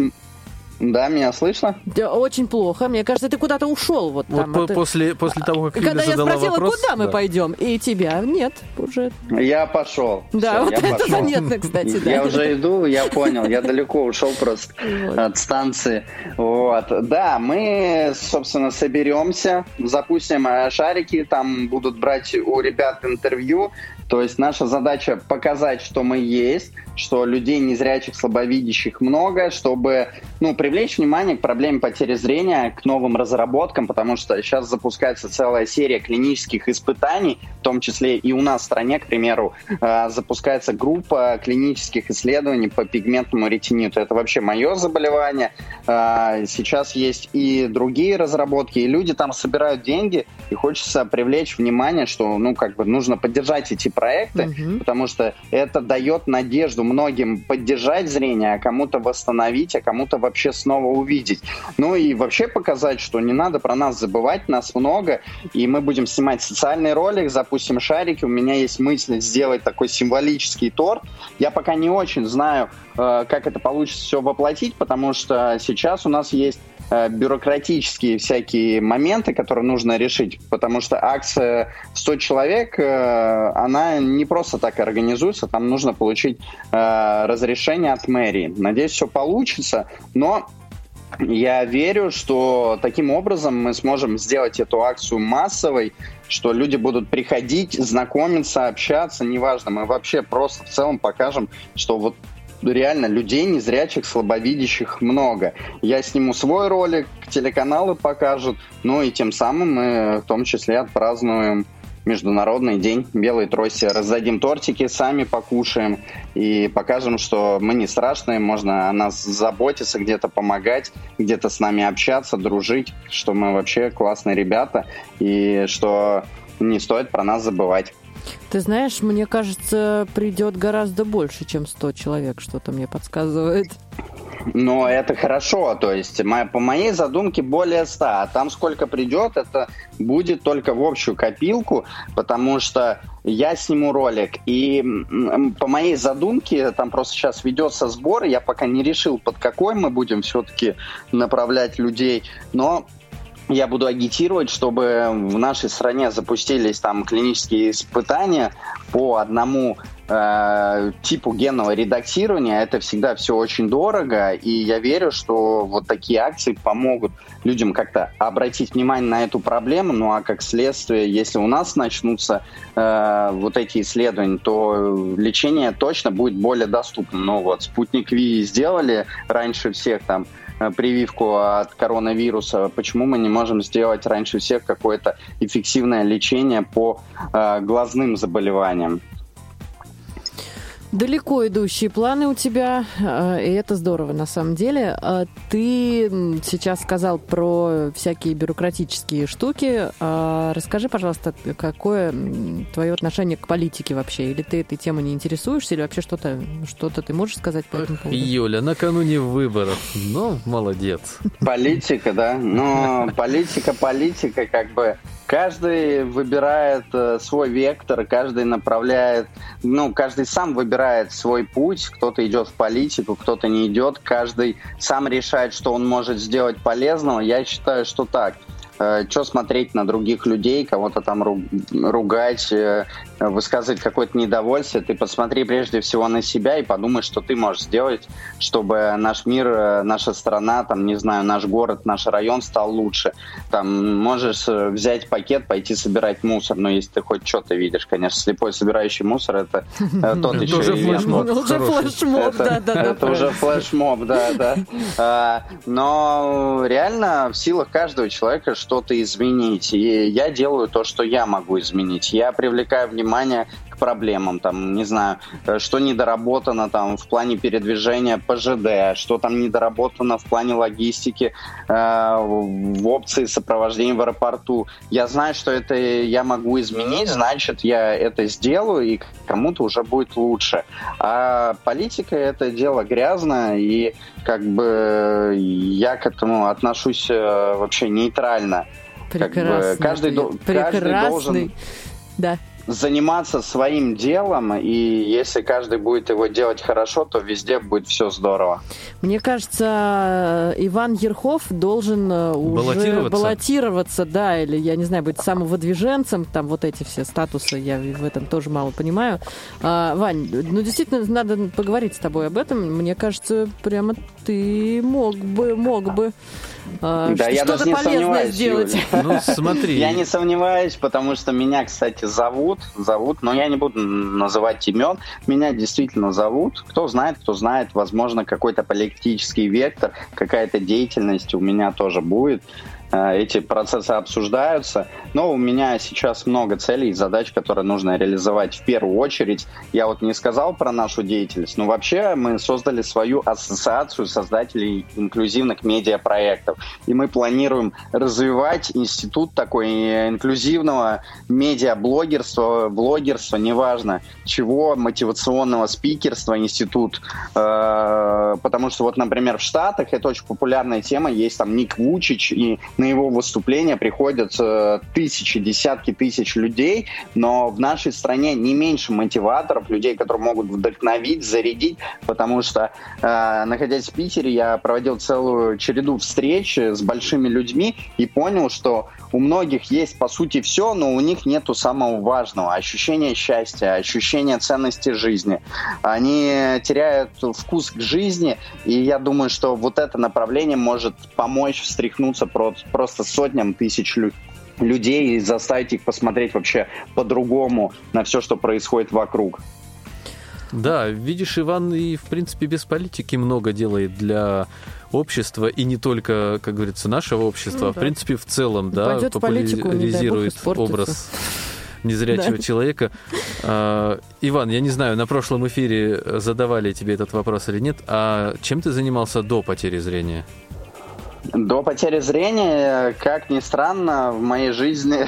Да, меня слышно? Да, Очень плохо. Мне кажется, ты куда-то ушел. Вот, Вот там, по- а ты- после, после того, как Когда я спросила, вопрос... куда мы да. пойдем, и тебя нет уже. Я пошел. Да, Всё, вот я это пошел. заметно, кстати, да. Я уже иду, я понял, я далеко ушел просто Вот. от станции. Вот. Да, мы, собственно, соберемся, запустим э, шарики, там будут брать у ребят интервью. То есть наша задача показать, что мы есть, что людей незрячих, слабовидящих много, чтобы ну, привлечь внимание к проблеме потери зрения, к новым разработкам, потому что сейчас запускается целая серия клинических испытаний, в том числе и у нас в стране, к примеру, э, запускается группа клинических исследований по пигментному ретиниту. Это вообще мое заболевание. Э, Сейчас есть и другие разработки, и люди там собирают деньги, и хочется привлечь внимание, что ну как бы нужно поддержать эти проекты, Мгм. потому что это дает надежду многим поддержать зрение, а кому-то восстановить, а кому-то вообще снова увидеть. Ну и вообще показать, что не надо про нас забывать, нас много, и мы будем снимать социальный ролик, запустим шарики. У меня есть мысль сделать такой символический торт. Я пока не очень знаю, э, как это получится все воплотить, потому что сейчас у нас есть э, бюрократические всякие моменты, которые нужно решить, потому что акция 100 человек, э, не просто так организуется, там нужно получить э, разрешение от мэрии. Надеюсь, все получится, но я верю, что таким образом мы сможем сделать эту акцию массовой, что люди будут приходить, знакомиться, общаться, неважно, мы вообще просто в целом покажем, что вот реально людей незрячих, слабовидящих много. Я сниму свой ролик, телеканалы покажут, ну и тем самым мы в том числе отпразднуем Международный день белой трости. Раздадим тортики, сами покушаем и покажем, что мы не страшные, можно о нас заботиться, где-то помогать, где-то с нами общаться, дружить, что мы вообще классные ребята и что не стоит про нас забывать. Ты знаешь, мне кажется, придет гораздо больше, чем 100 человек, что-то мне подсказывает. Но это хорошо, то есть мо- по моей задумке более 100, а там сколько придет, это будет только в общую копилку, потому что я сниму ролик, и по моей задумке, там просто сейчас ведется сбор, я пока не решил, под какой мы будем все-таки направлять людей, но я буду агитировать, чтобы в нашей стране запустились там клинические испытания по одному э, типу генного редактирования. Это всегда все очень дорого, и я верю, что вот такие акции помогут людям как-то обратить внимание на эту проблему. Ну а как следствие, если у нас начнутся э, вот эти исследования, то лечение точно будет более доступным. Ну вот спутник Ви сделали раньше всех там э, прививку от коронавируса, почему мы не можем сделать раньше всех какое-то эффективное лечение по э, глазным заболеваниям? Далеко идущие планы у тебя, э, и это здорово на самом деле. А Ты сейчас сказал про всякие бюрократические штуки. А Расскажи, пожалуйста, какое твое отношение к политике вообще? Или ты этой темой не интересуешься, или вообще что-то что ты можешь сказать по этому поводу? Юля, накануне выборов. Ну, молодец. Политика, да? Но политика, политика, как бы каждый выбирает э, свой вектор, каждый направляет, ну, каждый сам выбирает свой путь, кто-то идет в политику, кто-то не идет, каждый сам решает, что он может сделать полезного. Я считаю, что так. Что смотреть на других людей, кого-то там ру- ругать, э, высказывать какое-то недовольствие. Ты посмотри прежде всего на себя и подумай, что ты можешь сделать, чтобы наш мир, э, наша страна, там, не знаю, наш город, наш район стал лучше. Там можешь э, взять пакет, пойти собирать мусор. Но если ты хоть что-то видишь, конечно, слепой собирающий мусор это э, [LAUGHS] тот еще уже и флешмоб. Ну, уже хороший. флешмоб, это, да-да-да. это уже флешмоб, да, да. Но реально в силах каждого человека что-то изменить. И я делаю то, что я могу изменить. Я привлекаю внимание к проблемам, там, не знаю, э, что недоработано там в плане передвижения ПЖД, что там недоработано в плане логистики, э, в опции сопровождения в аэропорту. Я знаю, что это я могу изменить, значит, я это сделаю, и кому-то уже будет лучше. А политика — это дело грязное, и как бы я к этому отношусь э, вообще нейтрально. Прекрасный. Как бы каждый, Прекрасный. каждый должен... Да заниматься своим делом, и если каждый будет его делать хорошо, то везде будет все здорово. Мне кажется, Иван Ерхов должен э, уже баллотироваться, баллотироваться да, или, я не знаю, быть самовыдвиженцем, там вот эти все статусы, я в этом тоже мало понимаю. А, Вань, ну действительно, надо поговорить с тобой об этом. Мне кажется, прямо ты мог бы, мог бы а, да, я даже не сомневаюсь, сделать. Ну, смотри. Я не сомневаюсь, потому что меня, кстати, зовут, зовут, но я не буду называть имен. Меня действительно зовут. Кто знает, кто знает, возможно, какой-то политический вектор, какая-то деятельность у меня тоже будет. Э, эти процессы обсуждаются. Но у меня сейчас много целей и задач, которые нужно реализовать в первую очередь. Я вот не сказал про нашу деятельность, но вообще мы создали свою ассоциацию создателей инклюзивных медиапроектов. И мы планируем развивать институт такой инклюзивного медиаблогерства, блогерства, неважно чего, мотивационного спикерства, институт. Э, потому что вот, например, в Штатах это очень популярная тема, есть там Ник Вучич и на его выступления приходят э, тысячи, десятки тысяч людей, но в нашей стране не меньше мотиваторов, людей, которые могут вдохновить, зарядить, потому что, э, находясь в Питере, я проводил целую череду встреч с большими людьми и понял, что у многих есть, по сути, все, но у них нету самого важного – ощущения счастья, ощущения ценности жизни. Они теряют вкус к жизни, и я думаю, что вот это направление может помочь встряхнуться просто сотням тысяч людей и заставить их посмотреть вообще по-другому на все, что происходит вокруг. Да, видишь, Иван и, в принципе, без политики много делает для общества, и не только, как говорится, нашего общества, ну, а, в принципе, в целом, да, популяризирует образ незрячего да. человека. А, Иван, я не знаю, на прошлом эфире задавали тебе этот вопрос или нет, а чем ты занимался до потери зрения? До потери зрения, как ни странно, в моей жизни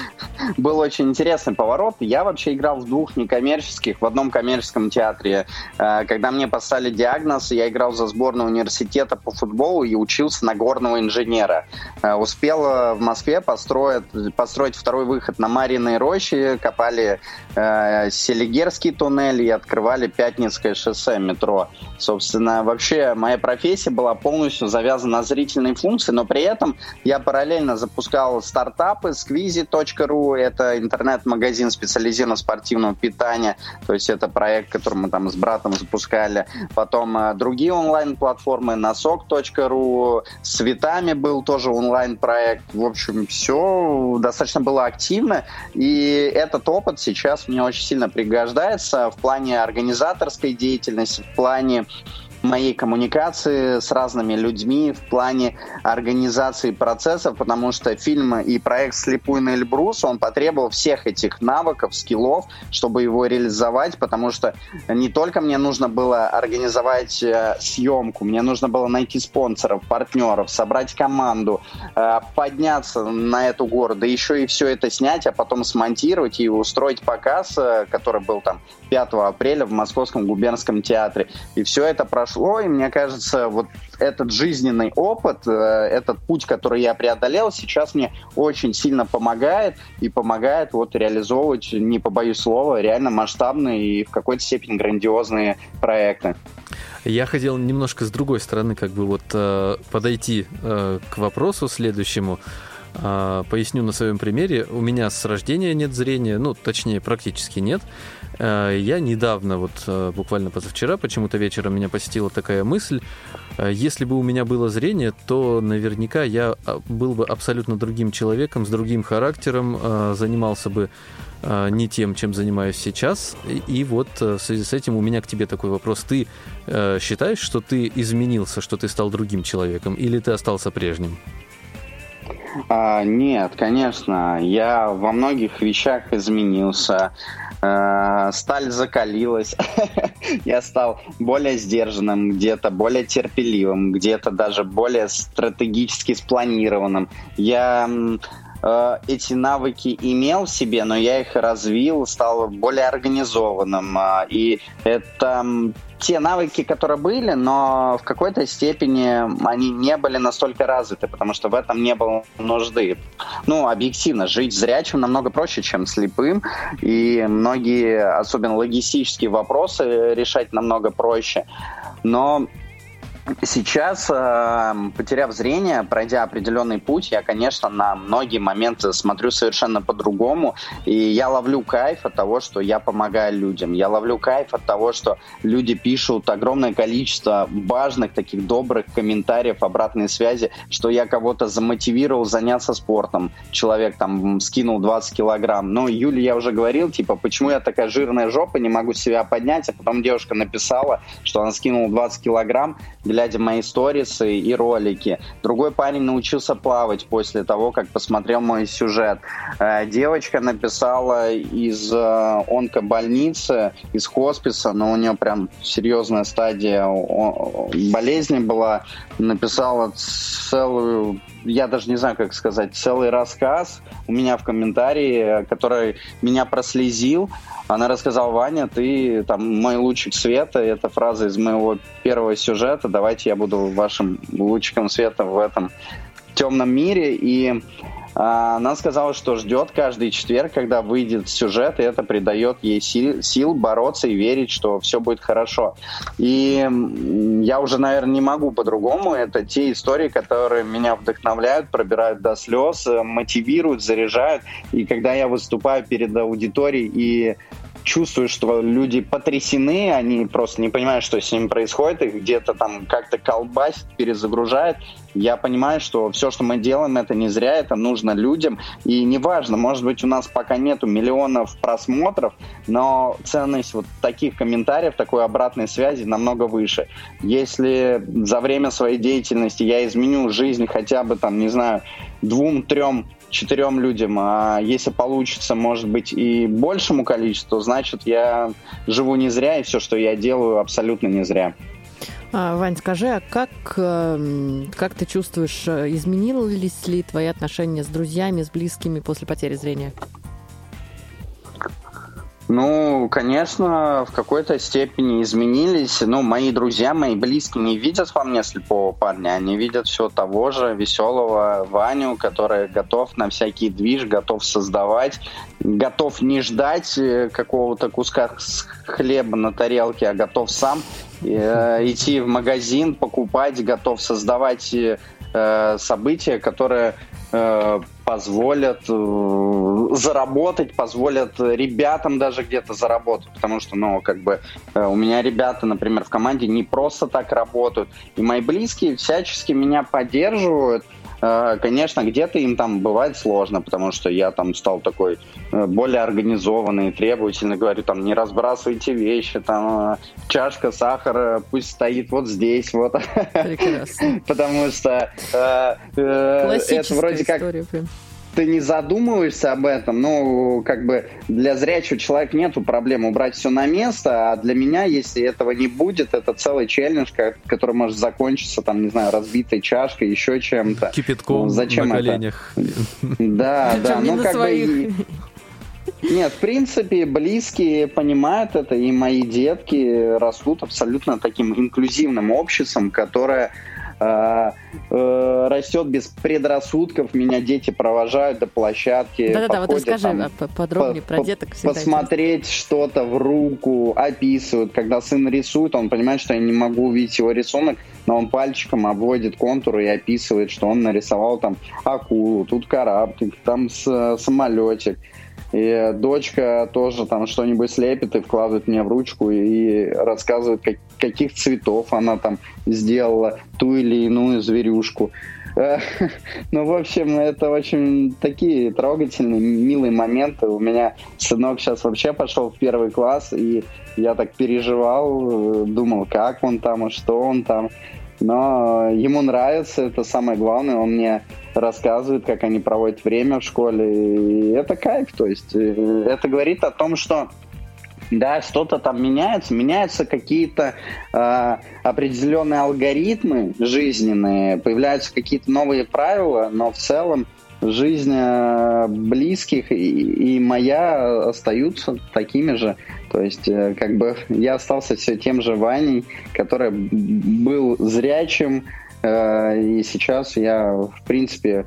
[LAUGHS] был очень интересный поворот. Я вообще играл в двух некоммерческих, в одном коммерческом театре. Э, когда мне поставили диагноз, я играл за сборную университета по футболу и учился на горного инженера. Э, успел в Москве построить, построить второй выход на Мариной роще, копали э, Селигерский туннель и открывали Пятницкое шоссе метро. Собственно, вообще моя профессия была полностью завязана на зрительные функции, но при этом я параллельно запускал стартапы squeezy.ru, это интернет-магазин специализированного спортивного питания, то есть это проект, который мы там с братом запускали. Потом э, другие онлайн-платформы, носок.ру, с цветами был тоже онлайн-проект. В общем, все достаточно было активно, и этот опыт сейчас мне очень сильно пригождается в плане организаторской деятельности, в плане моей коммуникации с разными людьми в плане организации процессов, потому что фильм и проект «Слепую на Эльбрус», он потребовал всех этих навыков, скиллов, чтобы его реализовать, потому что не только мне нужно было организовать э, съемку, мне нужно было найти спонсоров, партнеров, собрать команду, э, подняться на эту гору, да еще и все это снять, а потом смонтировать и устроить показ, э, который был там 5 апреля в Московском губернском театре. И все это прошло, и мне кажется, вот этот жизненный опыт, э, этот путь, который я преодолел, сейчас мне очень сильно помогает и помогает вот реализовывать, не побоюсь слова, реально масштабные и в какой-то степени грандиозные проекты. Я хотел немножко с другой стороны как бы вот э, подойти э, к вопросу следующему. Поясню на своем примере. У меня с рождения нет зрения, ну, точнее, практически нет. Э, я недавно, вот э, буквально позавчера, почему-то вечером меня посетила такая мысль. Э, если бы у меня было зрение, то наверняка я а, был бы абсолютно другим человеком, с другим характером, занимался бы не тем, чем занимаюсь сейчас. И вот в связи с этим у меня к тебе такой вопрос. Ты считаешь, что ты изменился, что ты стал другим человеком, или ты остался прежним? А, нет, конечно, я во многих вещах изменился. А, сталь закалилась. [LAUGHS] я стал более сдержанным, где-то более терпеливым, где-то даже более стратегически спланированным. Я э, эти навыки имел в себе, но я их развил, стал более организованным. Э, и это те навыки, которые были, но в какой-то степени они не были настолько развиты, потому что в этом не было нужды. Ну, объективно, жить зрячим намного проще, чем слепым, и многие, особенно логистические вопросы решать намного проще. Но Сейчас, эм, потеряв зрение, пройдя определенный путь, я, конечно, на многие моменты смотрю совершенно по-другому, и я ловлю кайф от того, что я помогаю людям. Я ловлю кайф от того, что люди пишут огромное количество важных, таких добрых комментариев, обратной связи, что я кого-то замотивировал заняться спортом. Человек там скинул 20 килограмм. Ну, Юле я уже говорил, типа, почему я такая жирная жопа, не могу себя поднять, а потом девушка написала, что она скинула 20 килограмм, глядя мои сторисы и ролики. Другой парень научился плавать после того, как посмотрел мой сюжет. Э, девочка написала из э, онкобольницы, из хосписа, но у нее прям серьезная стадия болезни была. Написала целую я даже не знаю, как сказать, целый рассказ у меня в комментарии, который меня прослезил. Она рассказала, Ваня, ты там мой лучик света, это фраза из моего первого сюжета, давайте я буду вашим лучиком света в этом темном мире. И она сказала, что ждет каждый четверг, когда выйдет сюжет, и это придает ей сил, сил бороться и верить, что все будет хорошо. И я уже, наверное, не могу по-другому. Это те истории, которые меня вдохновляют, пробирают до слез, мотивируют, заряжают. И когда я выступаю перед аудиторией и чувствую, что люди потрясены, они просто не понимают, что с ними происходит, их где-то там как-то колбасит, перезагружает. Я понимаю, что все, что мы делаем, это не зря, это нужно людям. И неважно, может быть, у нас пока нету миллионов просмотров, но ценность вот таких комментариев, такой обратной связи намного выше. Если за время своей деятельности я изменю жизнь хотя бы там, не знаю, двум-трем четырем людям, а если получится, может быть, и большему количеству, значит, я живу не зря, и все, что я делаю, абсолютно не зря. А, Вань, скажи, а как, эм, как ты чувствуешь, э, изменились ли твои отношения с друзьями, с близкими после потери зрения? Ну, конечно, в какой-то степени изменились. Ну, мои друзья, мои близкие не видят во мне слепого парня, они видят все того же веселого Ваню, который готов на всякий движ, готов создавать, готов не ждать э, какого-то куска хлеба на тарелке, а готов сам э, идти в магазин, покупать, готов создавать э, события, которые э, позволят э, заработать, позволят ребятам даже где-то заработать, потому что, ну, как бы э, у меня ребята, например, в команде не просто так работают, и мои близкие всячески меня поддерживают, Э, конечно, где-то им там бывает сложно, потому что я там стал такой э, более организованный, требовательный, говорю, там, не разбрасывайте вещи, там, э, чашка сахара пусть стоит вот здесь, вот. Прекрасно. [LAUGHS] Потому что это вроде как ты не задумываешься об этом, ну, как бы для зрячего человека нету проблем убрать все на место, а для меня, если этого не будет, это целый челлендж, который может закончиться, там, не знаю, разбитой чашкой, еще чем-то. Кипятком ну, зачем на коленях. Это? Да, [LAUGHS] да, ну, как бы... Нет, в принципе, близкие понимают это, и мои детки растут абсолютно таким инклюзивным обществом, которое э, э, растет без предрассудков. Меня дети провожают до площадки. Да-да-да, вот расскажи там, подробнее по, про деток. Посмотреть что-то в руку, описывают. Когда сын рисует, он понимает, что я не могу увидеть его рисунок, но он пальчиком обводит контуры и описывает, что он нарисовал там акулу, тут кораблик, там самолетик. И дочка тоже там что-нибудь слепит и вкладывает мне в ручку и рассказывает, как, каких цветов она там сделала ту или иную зверюшку. [LAUGHS] Ну, в общем, это очень такие трогательные, милые моменты. У меня сынок сейчас вообще пошел в первый класс, и я так переживал, думал, как он там и что он там. Но ему нравится, это самое главное. Он мне рассказывают, как они проводят время в школе. И это кайф. То есть э, это говорит о том, что да, что-то там меняется, меняются какие-то э, определенные алгоритмы жизненные, появляются какие-то новые правила, но в целом жизнь э, близких и, и моя остаются такими же. То есть, э, как бы я остался все тем же Ваней, который был зрячим, э, и сейчас я, в принципе,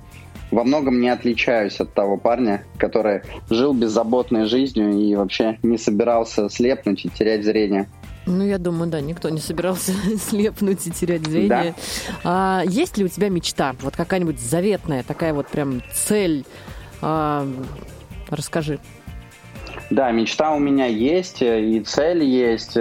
во многом не отличаюсь от того парня, который жил беззаботной жизнью и вообще не собирался слепнуть и терять зрение. Ну, я думаю, да, никто не собирался [LAUGHS] слепнуть и терять зрение. Да. А, есть ли у тебя мечта? Вот какая-нибудь заветная, такая вот прям цель? А, расскажи. Да, мечта у меня есть, и цель есть.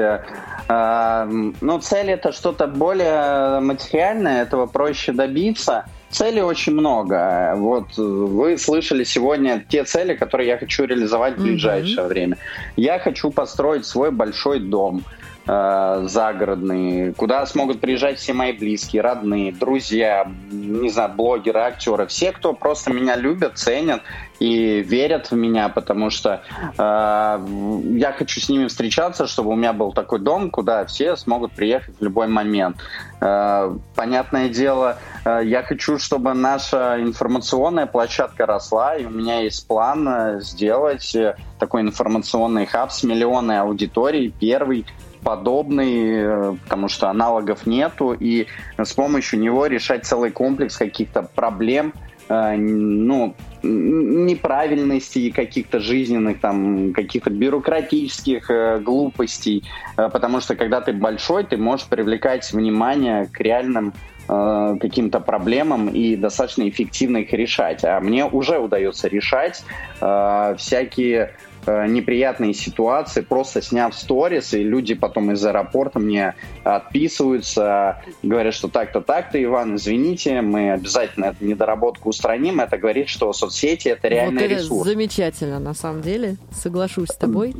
А, ну, цель это что-то более материальное, этого проще добиться – Целей очень много. Вот вы слышали сегодня те цели, которые я хочу реализовать в ближайшее mm-hmm. время. Я хочу построить свой большой дом э, загородный, куда смогут приезжать все мои близкие, родные, друзья, не знаю, блогеры, актеры, все, кто просто меня любят, ценят и верят в меня, потому что э, я хочу с ними встречаться, чтобы у меня был такой дом, куда все смогут приехать в любой момент. Э, понятное дело, э, я хочу, чтобы наша информационная площадка росла, и у меня есть план э, сделать э, такой информационный хаб с миллионной аудиторией, первый подобный, э, потому что аналогов нету, и с помощью него решать целый комплекс каких-то проблем, Э, ну, неправильностей каких-то жизненных, там, каких-то бюрократических э, глупостей, потому что когда ты большой, ты можешь привлекать внимание к реальным каким-то проблемам и достаточно эффективно их решать. А мне уже удается решать э, всякие Э, неприятные ситуации, просто сняв сторис, и люди потом из аэропорта мне отписываются, говорят, что так-то, так-то, Иван, извините, мы обязательно эту недоработку устраним. Это говорит, что соцсети — это реальный вот это ресурс. замечательно, на самом деле. Соглашусь с тобой.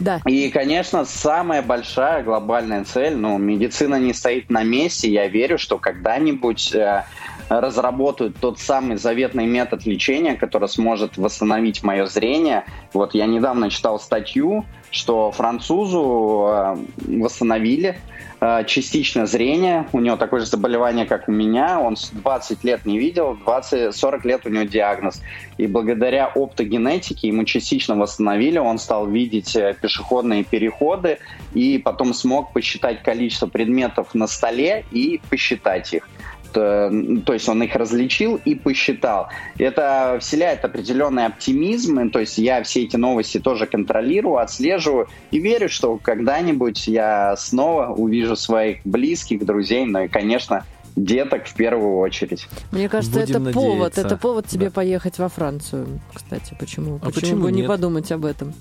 Да. И, конечно, самая большая глобальная цель, ну, медицина не стоит на месте, я верю, что когда-нибудь э, разработают тот самый заветный метод лечения, который сможет восстановить мое зрение. Вот я недавно читал статью, что французу э, восстановили э, частично зрение, у него такое же заболевание, как у меня, он 20 лет не видел, 20, 40 лет у него диагноз. И благодаря оптогенетике ему частично восстановили, он стал видеть э, пешеходные переходы и потом смог посчитать количество предметов на столе и посчитать их. Э, то есть он их различил и посчитал. Это вселяет определенный оптимизм, то есть я все эти новости тоже контролирую, отслеживаю и верю, что когда-нибудь я снова увижу своих близких, друзей, ну и, конечно, деток в первую очередь. Мне кажется, Будем это надеяться. повод, это повод тебе да. поехать во Францию, кстати. Почему? А почему, почему бы не подумать об этом?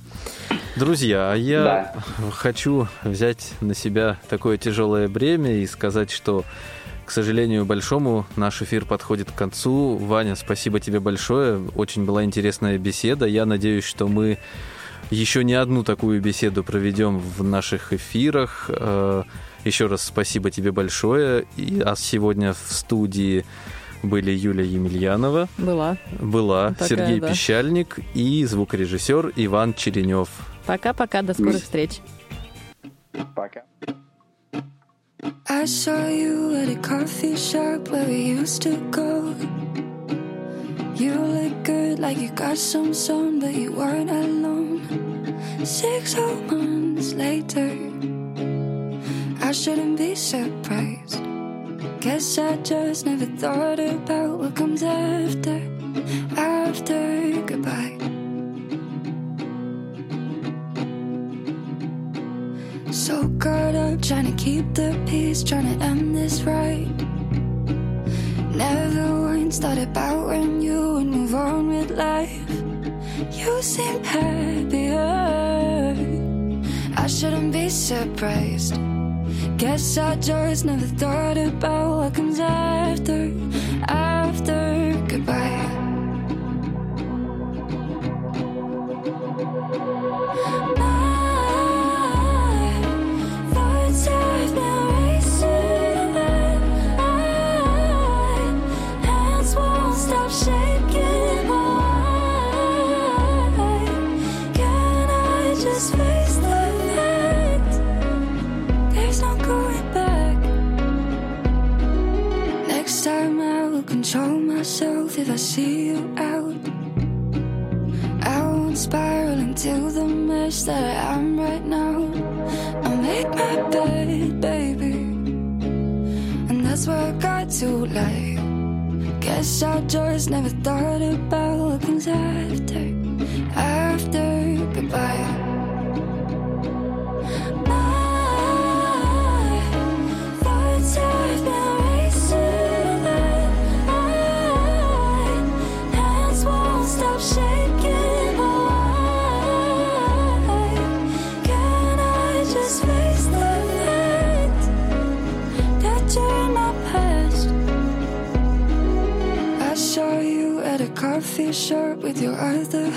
Друзья, а я да. хочу взять на себя такое тяжелое бремя и сказать, что к сожалению, большому наш эфир подходит к концу. Ваня, спасибо тебе большое. Очень была интересная беседа. Я надеюсь, что мы еще не одну такую беседу проведем в наших эфирах. Э, еще раз спасибо тебе большое. И, а сегодня в студии были Юлия Емельянова. Была. Была. Такая, Сергей да. Пещальник и звукорежиссер Иван Черенев. Poка-пока, до скорых встреч. Пока. I saw you at a coffee shop where we used to go. You look good, like you got some sun, but you weren't alone. Six whole months later, I shouldn't be surprised. Guess I just never thought about what comes after, after goodbye. So caught up trying to keep the peace, trying to end this right. Never once thought about when you would move on with life. You seem happier. I shouldn't be surprised. Guess I just never thought about what comes after, after goodbye. If I see you out. I won't spiral into the mess that I am right now. I'll make my bed, baby. And that's where I got to like. Guess I just never thought about what comes after, after goodbye. T-shirt with your eyes that